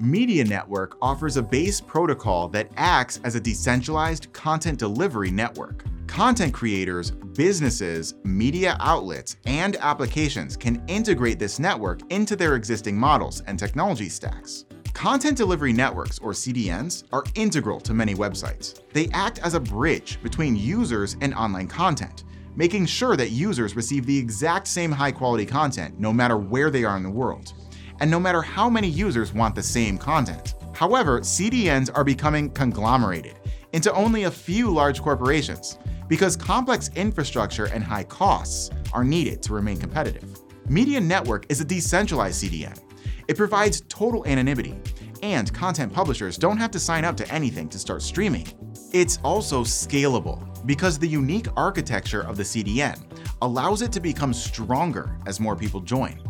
Media Network offers a base protocol that acts as a decentralized content delivery network. Content creators, businesses, media outlets, and applications can integrate this network into their existing models and technology stacks. Content delivery networks, or CDNs, are integral to many websites. They act as a bridge between users and online content, making sure that users receive the exact same high quality content no matter where they are in the world, and no matter how many users want the same content. However, CDNs are becoming conglomerated into only a few large corporations because complex infrastructure and high costs are needed to remain competitive. Media Network is a decentralized CDN. It provides total anonymity, and content publishers don't have to sign up to anything to start streaming. It's also scalable because the unique architecture of the CDN allows it to become stronger as more people join.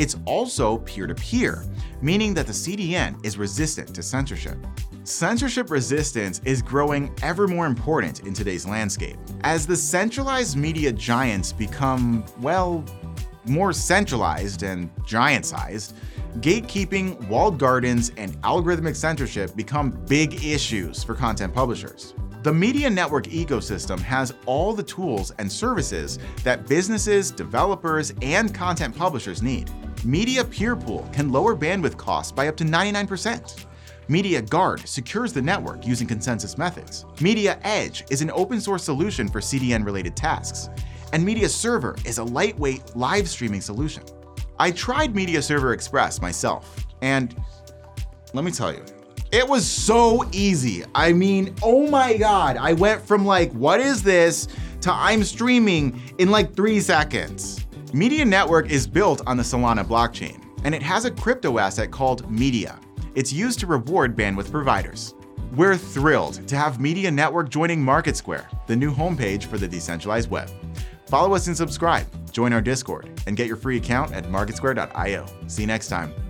It's also peer to peer, meaning that the CDN is resistant to censorship. Censorship resistance is growing ever more important in today's landscape. As the centralized media giants become, well, more centralized and giant sized, gatekeeping, walled gardens, and algorithmic censorship become big issues for content publishers. The media network ecosystem has all the tools and services that businesses, developers, and content publishers need. Media Peer Pool can lower bandwidth costs by up to 99%. Media Guard secures the network using consensus methods. Media Edge is an open source solution for CDN related tasks. And Media Server is a lightweight live streaming solution. I tried Media Server Express myself, and let me tell you, it was so easy. I mean, oh my god, I went from like, what is this, to I'm streaming in like three seconds. Media Network is built on the Solana blockchain, and it has a crypto asset called Media. It's used to reward bandwidth providers. We're thrilled to have Media Network joining MarketSquare, the new homepage for the decentralized web. Follow us and subscribe, join our Discord, and get your free account at marketsquare.io. See you next time.